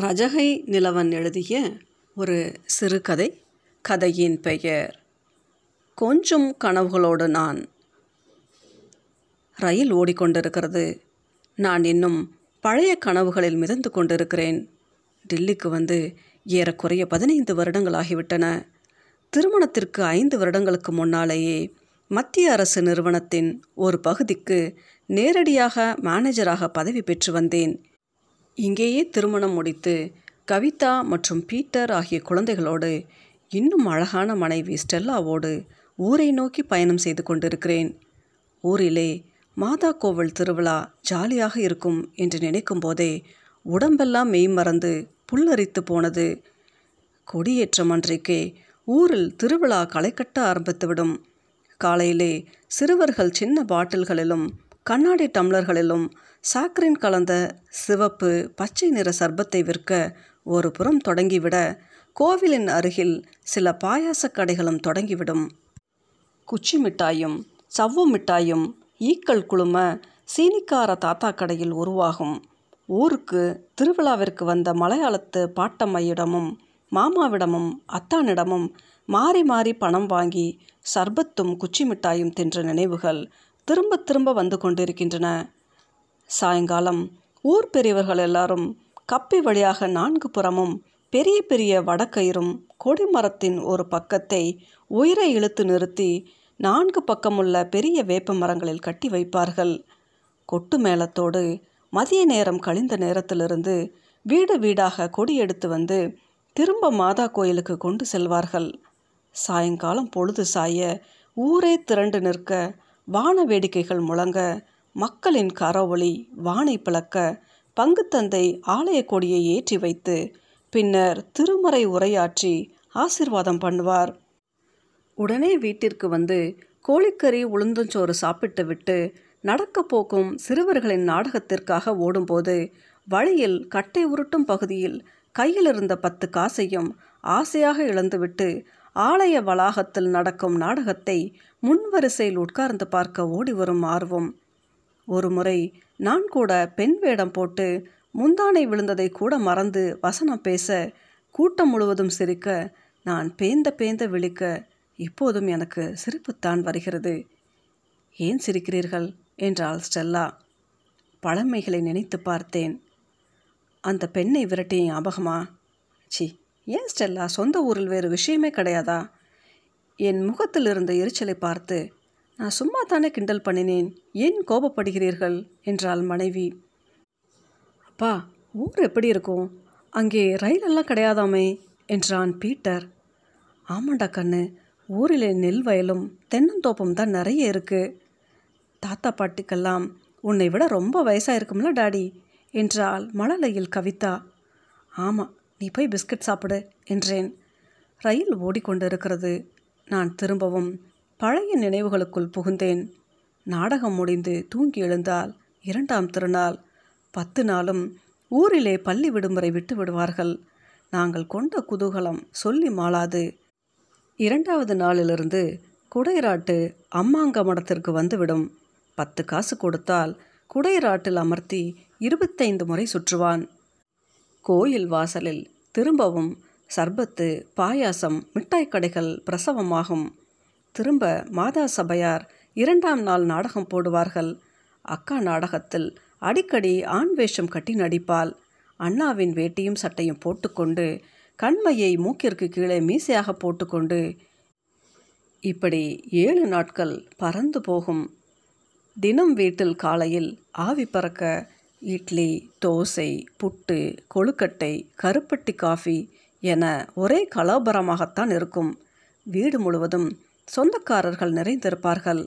ரஜகை நிலவன் எழுதிய ஒரு சிறுகதை கதையின் பெயர் கொஞ்சம் கனவுகளோடு நான் ரயில் ஓடிக்கொண்டிருக்கிறது. நான் இன்னும் பழைய கனவுகளில் மிதந்து கொண்டிருக்கிறேன். டில்லிக்கு வந்து ஏறக்குறைய பதினைந்து வருடங்கள் ஆகிவிட்டன திருமணத்திற்கு ஐந்து வருடங்களுக்கு முன்னாலேயே மத்திய அரசு நிறுவனத்தின் ஒரு பகுதிக்கு நேரடியாக மேனேஜராக பதவி பெற்று வந்தேன். இங்கேயே திருமணம் முடித்து கவிதா மற்றும் பீட்டர் ஆகிய குழந்தைகளோடு இன்னும் அழகான மனைவி ஸ்டெல்லாவோடு ஊரை நோக்கி பயணம் செய்து கொண்டிருக்கிறேன். ஊரிலே மாதா கோவில் திருவிழா ஜாலியாக இருக்கும் என்று நினைக்கும் போதே உடம்பெல்லாம் மெய் மறந்து புல்லரித்து போனது. கொடியேற்றம் அன்றைக்கே ஊரில் திருவிழா களைக்கட்ட ஆரம்பித்துவிடும். காலையிலே சிறுவர்கள் சின்ன பாட்டில்களிலும் கண்ணாடி டம்ளர்களிலும் சாக்கரின் கலந்த சிவப்பு பச்சை நிற சர்பத்தை விற்க ஒரு புறம் தொடங்கிவிட கோவிலின் அருகில் சில பாயாச கடைகளும் தொடங்கிவிடும். குச்சி மிட்டாயும் சவ்வு மிட்டாயும் ஈக்கள் குழும சீனிக்கார தாத்தா கடையில் உருவாகும். ஊருக்கு திருவிழாவிற்கு வந்த மலையாளத்து பாட்டம்மையிடமும் மாமாவிடமும் அத்தானிடமும் மாறி மாறி பணம் வாங்கி சர்பத்தும் குச்சி மிட்டாயும் தின்ற நினைவுகள் திரும்ப திரும்ப வந்து கொண்டிருக்கின்றன. சாயங்காலம் ஊர் பெரியவர்கள் எல்லாரும் கப்பி வழியாக நான்கு புறமும் பெரிய பெரிய வடக்கயிறும் கொடிமரத்தின் ஒரு பக்கத்தை உயிரை இழுத்து நிறுத்தி நான்கு பக்கமுள்ள பெரிய வேப்ப மரங்களில் கட்டி வைப்பார்கள். கொட்டு மேளத்தோடு மதிய நேரம் கழிந்த நேரத்திலிருந்து வீடு வீடாக கொடி எடுத்து வந்து திரும்ப மாதா கோயிலுக்கு கொண்டு செல்வார்கள். சாயங்காலம் பொழுது சாய ஊரே திரண்டு நிற்க வான வேடிக்கைகள் முழங்க மக்களின் கரவொளி வானை பிளக்க பங்குத்தந்தை ஆலய கொடியை ஏற்றி வைத்து பின்னர் திருமறை உரையாற்றி ஆசிர்வாதம் பண்ணுவார். உடனே வீட்டிற்கு வந்து கோழிக்கறி உளுந்தஞ்சோறு சாப்பிட்டுவிட்டு நடக்க போக்கும் சிறுவர்களின் நாடகத்திற்காக ஓடும்போது வழியில் கட்டை உருட்டும் பகுதியில் கையில் இருந்த பத்து காசையும் ஆசையாக இழந்துவிட்டு ஆலய வளாகத்தில் நடக்கும் நாடகத்தை முன்வரிசையில் உட்கார்ந்து பார்க்க ஓடி வரும் ஆர்வம் ஒரு முறை நான் கூட பெண் வேடம் போட்டு முந்தானை விழுந்ததை கூட மறந்து வசனம் பேச கூட்டம் முழுவதும் சிரிக்க நான் பேந்த பேந்த விழிக்க இப்போதும் எனக்கு சிரிப்புத்தான் வருகிறது. ஏன் சிரிக்கிறீர்கள்? என்றாள் ஸ்டெல்லா. பழமைகளை நினைத்து பார்த்தேன். அந்த பெண்ணை விரட்டிய ஞாபகமா? சி ஏன் ஸ்டெல்லா? சொந்த ஊரில் வேறு விஷயமே கிடையாதா? என் முகத்தில் இருந்த எரிச்சலை பார்த்து நான் சும்மா தானே கிண்டல் பண்ணினேன். ஏன் கோபப்படுகிறீர்கள்? என்றாள் மனைவி. அப்பா ஊர் எப்படி இருக்கும்? அங்கே ரயிலெல்லாம் கிடையாதாமே? என்றான் பீட்டர். ஆமாண்டா கண்ணு ஊரில் நெல் வயலும் தென்னந்தோப்பும் தான் நிறைய இருக்குது தாத்தா பாட்டிக்கெல்லாம் உன்னை விட ரொம்ப வயசாக இருக்கும்ல டாடி என்றாள் மழலையில் கவிதா. ஆமாம் நீ போய் பிஸ்கட் சாப்பிடு என்றேன். ரயில் ஓடிக்கொண்டிருக்கிறது. நான் திரும்பவும் பழைய நினைவுகளுக்குள் புகுந்தேன். நாடகம் முடிந்து தூங்கி எழுந்தால் இரண்டாம் திருநாள். பத்து நாளும் ஊரிலே பள்ளி விடுமுறை விட்டு விடுவார்கள். நாங்கள் கொண்ட குதூகலம் சொல்லி மாளாது. இரண்டாவது நாளிலிருந்து குடைராட்டு அம்மாங்க மடத்திற்கு வந்துவிடும். பத்து காசு கொடுத்தால் குடைராட்டில் அமர்த்தி இருபத்தைந்து முறை சுற்றுவான். கோயில் வாசலில் திரும்பவும் சர்பத்து பாயாசம் மிட்டாய் கடைகள் பிரசவமாகும். திரும்ப மாதா சபையார் இரண்டாம் நாள் நாடகம் போடுவார்கள். அக்கா நாடகத்தில் அடிக்கடி ஆண் வேஷம் கட்டி நடிப்பாள். அண்ணாவின் வேட்டியும் சட்டையும் போட்டுக்கொண்டு கண்மையை மூக்கிற்கு கீழே மீசையாக போட்டுக்கொண்டு இப்படி ஏழு நாட்கள் பறந்து போகும். தினம் வீட்டில் காலையில் ஆவி பறக்க இட்லி தோசை புட்டு கொழுக்கட்டை கருப்பட்டி காஃபி என ஒரே கலாபரமாகத்தான் இருக்கும். வீடு முழுவதும் சொந்தக்காரர்கள் நிறைந்திருப்பார்கள்.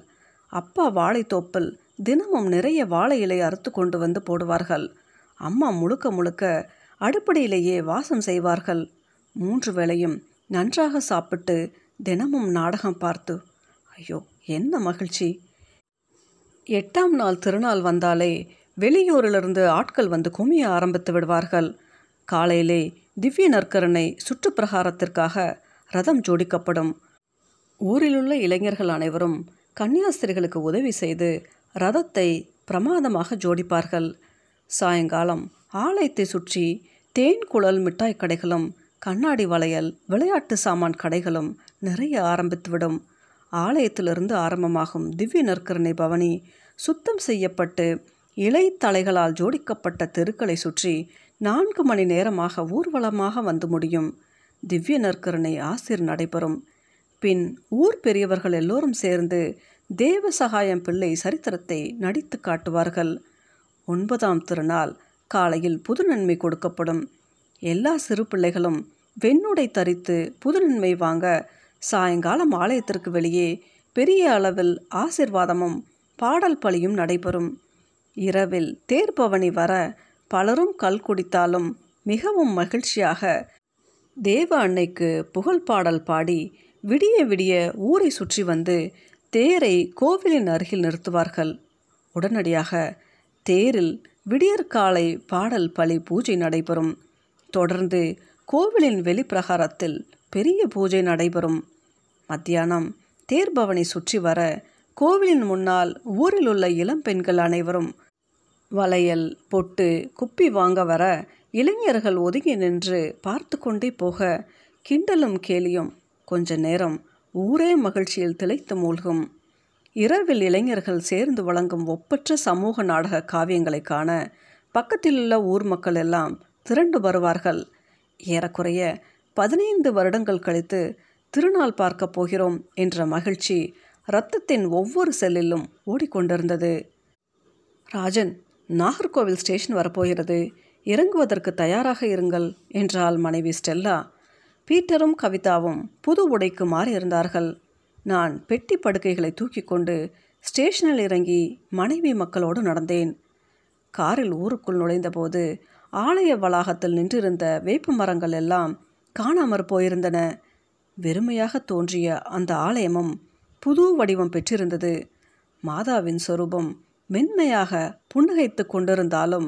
அப்பா வாழைத்தோப்பில் தினமும் நிறைய வாழை இலை அறுத்து கொண்டு வந்து போடுவார்கள். அம்மா முழுக்க முழுக்க அடுப்படியிலேயே வாசம் செய்வார்கள். மூன்று வேளையும் நன்றாக சாப்பிட்டு தினமும் நாடகம் பார்த்து ஐயோ என்ன மகிழ்ச்சி. எட்டாம் நாள் திருநாள் வந்தாலே வெளியூரிலிருந்து ஆட்கள் வந்து குமிய ஆரம்பித்து விடுவார்கள். காலையிலே திவ்ய நற்கரனை சுற்றுப்பிரகாரத்திற்காக ரதம் ஜோடிக்கப்படும். ஊரிலுள்ள இளைஞர்கள் அனைவரும் கன்னியாஸ்திரிகளுக்கு உதவி செய்து ரதத்தை பிரமாதமாக ஜோடிப்பார்கள். சாயங்காலம் ஆலயத்தை சுற்றி தேன் குழல் மிட்டாய் கடைகளும் கண்ணாடி வளையல் விளையாட்டு சாமான் கடைகளும் நிறைய ஆரம்பித்துவிடும். ஆலயத்திலிருந்து ஆரம்பமாகும் திவ்ய நற்கரணை பவனி சுத்தம் செய்யப்பட்டு இலை தலைகளால் ஜோடிக்கப்பட்ட தெருக்களை சுற்றி நான்கு மணி நேரமாக ஊர்வலமாக வந்து முடியும். திவ்ய நற்கருணை ஆசிர் நடைபெறும். பின் ஊர் பெரியவர்கள் எல்லோரும் சேர்ந்து தேவ சகாயம் பிள்ளை சரித்திரத்தை நடித்து காட்டுவார்கள். ஒன்பதாம் திருநாள் காலையில் புது நன்மை கொடுக்கப்படும். எல்லா சிறு பிள்ளைகளும் வெண்ணுடை தரித்து புது நன்மை வாங்க சாயங்காலம் ஆலயத்திற்கு வெளியே பெரிய அளவில் ஆசிர்வாதமும் பாடல் பழியும் நடைபெறும். இரவில் தேர்பவனி வர பலரும் கல் குடித்தாலும் மிகவும் மகிழ்ச்சியாக தேவ அன்னைக்கு புகழ் பாடல் பாடி விடிய விடிய ஊரை சுற்றி வந்து தேரை கோவிலின் அருகில் நிறுத்துவார்கள். உடனடியாக தேரில் விடியற்காலை பாடல் பலி பூஜை நடைபெறும். தொடர்ந்து கோவிலின் வெளிப்பிரகாரத்தில் பெரிய பூஜை நடைபெறும். மத்தியானம் தேர்பவனை சுற்றி வர கோவிலின் முன்னால் ஊரில் உள்ள இளம் பெண்கள் அனைவரும் வளையல் பொட்டு குப்பி வாங்க வர இளைஞர்கள் ஒதுங்கி நின்று பார்த்து கொண்டே போக கிண்டலும் கேலியும் கொஞ்ச நேரம் ஊரே மகிழ்ச்சியில் திளைத்து மூழ்கும். இரவில் இளைஞர்கள் சேர்ந்து வழங்கும் ஒப்பற்ற சமூக நாடக காவியங்களை காண பக்கத்திலுள்ள ஊர் மக்கள் எல்லாம் திரண்டு வருவார்கள். ஏறக்குறைய பதினைந்து வருடங்கள் கழித்து திருநாள் பார்க்கப் போகிறோம் என்ற மகிழ்ச்சி ரத்தத்தின் ஒவ்வொரு செல்லிலும் ஓடிக்கொண்டிருந்தது. ராஜன் நாகர்கோவில் ஸ்டேஷன் வரப்போகிறது. இறங்குவதற்கு தயாராக இருங்கள் என்றாள் மனைவி ஸ்டெல்லா. பீட்டரும் கவிதாவும் புது உடைக்கு மாறியிருந்தார்கள். நான் பெட்டி படுக்கைகளை தூக்கி கொண்டு ஸ்டேஷனில் இறங்கி மனைவி மக்களோடு நடந்தேன். காரில் ஊருக்குள் நுழைந்தபோது ஆலய வளாகத்தில் நின்றிருந்த வேப்ப மரங்கள் எல்லாம் காணாமற் போயிருந்தன. வெறுமையாக தோன்றிய அந்த ஆலயமும் புது வடிவம் பெற்றிருந்தது. மாதாவின் சொரூபம் மென்மையாக புன்னகைத்து கொண்டிருந்தாலும்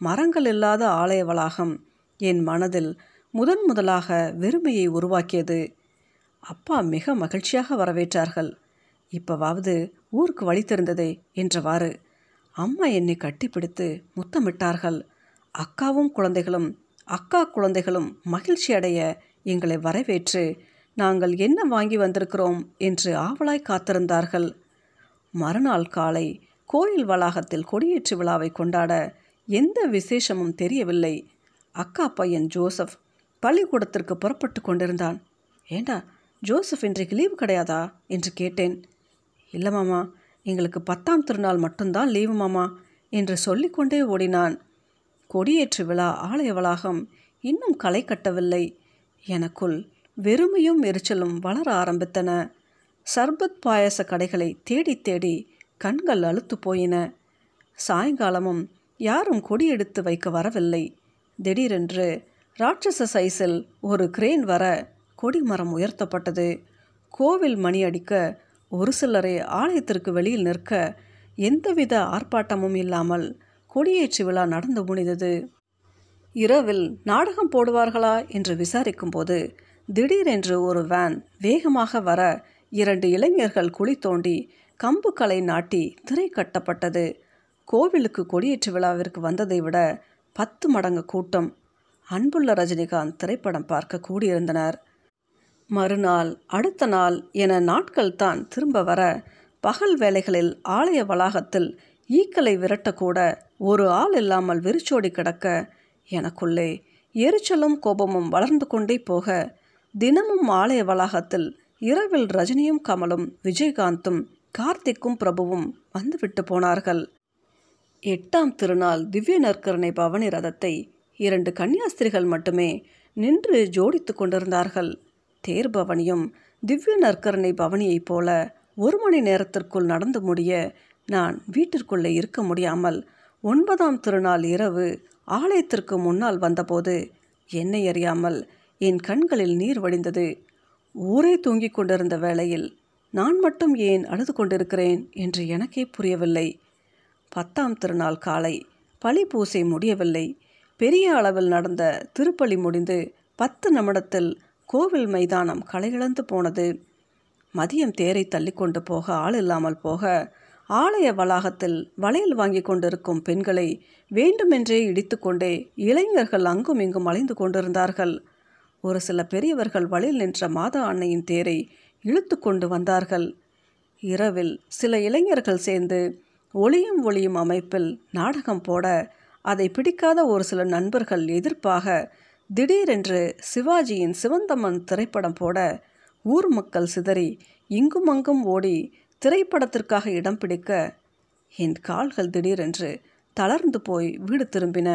மரங்கள் இல்லாத ஆலய வளாகம் என் மனதில் முதன் முதலாக வெறுமையை உருவாக்கியது. அப்பா மிக மகிழ்ச்சியாக வரவேற்றார்கள். இப்போவாவது ஊருக்கு வழி தெரிந்ததே என்றவாறு அம்மா என்னை கட்டிப்பிடித்து முத்தமிட்டார்கள். அக்காவும் குழந்தைகளும் அக்கா குழந்தைகளும் மகிழ்ச்சி அடைய எங்களை வரவேற்று நாங்கள் என்ன வாங்கி வந்திருக்கிறோம் என்று ஆவலாய் காத்திருந்தார்கள். மறுநாள் காலை கோயில் வளாகத்தில் கொடியேற்று விழாவை கொண்டாட எந்த விசேஷமும் தெரியவில்லை. அக்கா பையன் ஜோசப் பள்ளிக்கூடத்திற்கு புறப்பட்டு கொண்டிருந்தான். ஏண்டா ஜோசப் இன்றைக்கு லீவு கிடையாதா? என்று கேட்டேன். இல்லை மாமா எங்களுக்கு பத்தாம் திருநாள் மட்டும்தான் லீவு மாமா என்று சொல்லிக்கொண்டே ஓடினான். கொடியேற்று விழா ஆலய வளாகம் இன்னும் களை கட்டவில்லை. எனக்குள் வெறுமையும் எரிச்சலும் வளர ஆரம்பித்தன. சர்பத் பாயச கடைகளை தேடி தேடி கண்கள் அழுத்து போயின. சாயங்காலமும் யாரும் கொடி எடுத்து வைக்க வரவில்லை. திடீரென்று ராட்சச சைஸில் ஒரு கிரேன் வர கொடிமரம் உயர்த்தப்பட்டது. கோவில் மணி அடிக்க ஒரு சிலரை ஆலயத்திற்கு வெளியில் நிற்க எந்தவித ஆர்ப்பாட்டமும் இல்லாமல் கொடியேற்று விழா நடந்து முடிந்தது. இரவில் நாடகம் போடுவார்களா என்று விசாரிக்கும்போது திடீரென்று ஒரு வேன் வேகமாக வர இரண்டு இளைஞர்கள் குழி தோண்டி கம்புக்களை நாட்டி திரை கட்டப்பட்டது. கோவிலுக்கு கொடியேற்று விழாவிற்கு வந்ததை விட பத்து மடங்கு கூட்டம் அன்புள்ள ரஜினிகாந்த் திரைப்படம் பார்க்க கூடியிருந்தனர். மறுநாள் அடுத்த நாள் என நாட்கள் தான் திரும்ப வர பகல் வேளைகளில் ஆலய வளாகத்தில் ஈக்களை விரட்டக்கூட ஒரு ஆள் இல்லாமல் விரிச்சோடி கிடக்க எனக்குள்ளே எரிச்சலும் கோபமும் வளர்ந்து கொண்டே போக தினமும் ஆலய வளாகத்தில் இரவில் ரஜினியும் கமலும் விஜயகாந்தும் கார்த்திக்கும் பிரபுவும் வந்துவிட்டு போனார்கள். எட்டாம் திருநாள் திவ்ய நற்கரணை பவனி ரதத்தை இரண்டு கன்னியாஸ்திரிகள் மட்டுமே நின்று ஜோடித்து கொண்டிருந்தார்கள். தேர் பவனியும் திவ்ய நற்கரணை பவனியைப் போல ஒரு மணி நேரத்திற்குள் நடந்து முடிய நான் வீட்டிற்குள்ளே இருக்க முடியாமல் ஒன்பதாம் திருநாள் இரவு ஆலயத்திற்கு முன்னால் வந்தபோது என்னை அறியாமல் என் கண்களில் நீர் வடிந்தது. ஊரே தூங்கிக் கொண்டிருந்த வேளையில் நான் மட்டும் ஏன் அழுது கொண்டிருக்கிறேன் என்று எனக்கே புரியவில்லை. பத்தாம் திருநாள் காலை பழி பூசை முடியவில்லை. பெரிய அளவில் நடந்த திருப்பலி முடிந்து பத்து நிமிடத்தில் கோவில் மைதானம் களையிழந்து போனது. மதியம் தேரை தள்ளிக்கொண்டு போக ஆள் இல்லாமல் போக ஆலய வளாகத்தில் வளையல் வாங்கி கொண்டிருக்கும் பெண்களை வேண்டுமென்றே இடித்துக்கொண்டே இளைஞர்கள் அங்கும் இங்கும் அலைந்து கொண்டிருந்தார்கள். ஒரு சில பெரியவர்கள் வழியில் நின்ற மாதா அன்னையின் தேரை இழுத்து கொண்டு வந்தார்கள். இரவில் சில இளைஞர்கள் சேர்ந்து ஒளியும் ஒளியும் அமைப்பில் நாடகம் போட அதை பிடிக்காத ஒரு சில நண்பர்கள் எதிர்ப்பாக திடீரென்று சிவாஜியின் சிவந்தம்மன் திரைப்படம் போட ஊர் மக்கள் சிதறி இங்கும் அங்கும் ஓடி திரைப்படத்திற்காக இடம் பிடிக்க என் கால்கள் திடீரென்று தளர்ந்து போய் வீடு திரும்பின.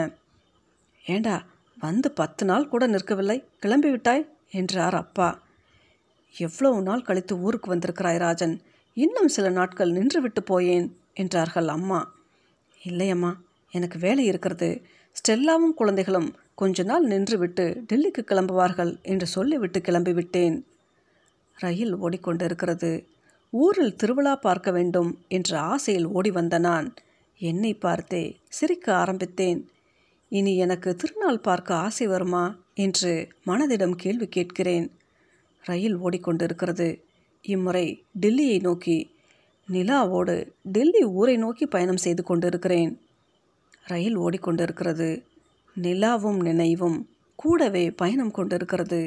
ஏண்டா வந்து பத்து நாள் கூட நிற்கவில்லை? கிளம்பிவிட்டாய் என்றார் அப்பா. எவ்வளவு நாள் கழித்து ஊருக்கு வந்திருக்கிறாய் ராஜன்? இன்னும் சில நாட்கள் நின்றுவிட்டு போயேன் என்றார்கள் அம்மா. இல்லையம்மா எனக்கு வேலை இருக்கிறது. ஸ்டெல்லாவும் குழந்தைகளும் கொஞ்ச நாள் நின்றுவிட்டு டெல்லிக்கு கிளம்புவார்கள் என்று சொல்லிவிட்டு கிளம்பிவிட்டேன். ரயில் ஓடிக்கொண்டிருக்கிறது. ஊரில் திருவிழா பார்க்க வேண்டும் என்ற ஆசையில் ஓடி வந்த நான் என்னை பார்த்தே சிரிக்க ஆரம்பித்தேன். இனி எனக்கு திருநாள் பார்க்க ஆசை வருமா என்று மனதிடம் கேள்வி கேட்கிறேன். ரயில் ஓடிக்கொண்டிருக்கிறது. இம்முறை டெல்லியை நோக்கி நிலாவோடு டெல்லி ஊரை நோக்கி பயணம் செய்து கொண்டிருக்கிறேன். ரயில் ஓடிக்கொண்டிருக்கிறது. நிலாவும் நினைவும் கூடவே பயணம் கொண்டிருக்கிறது.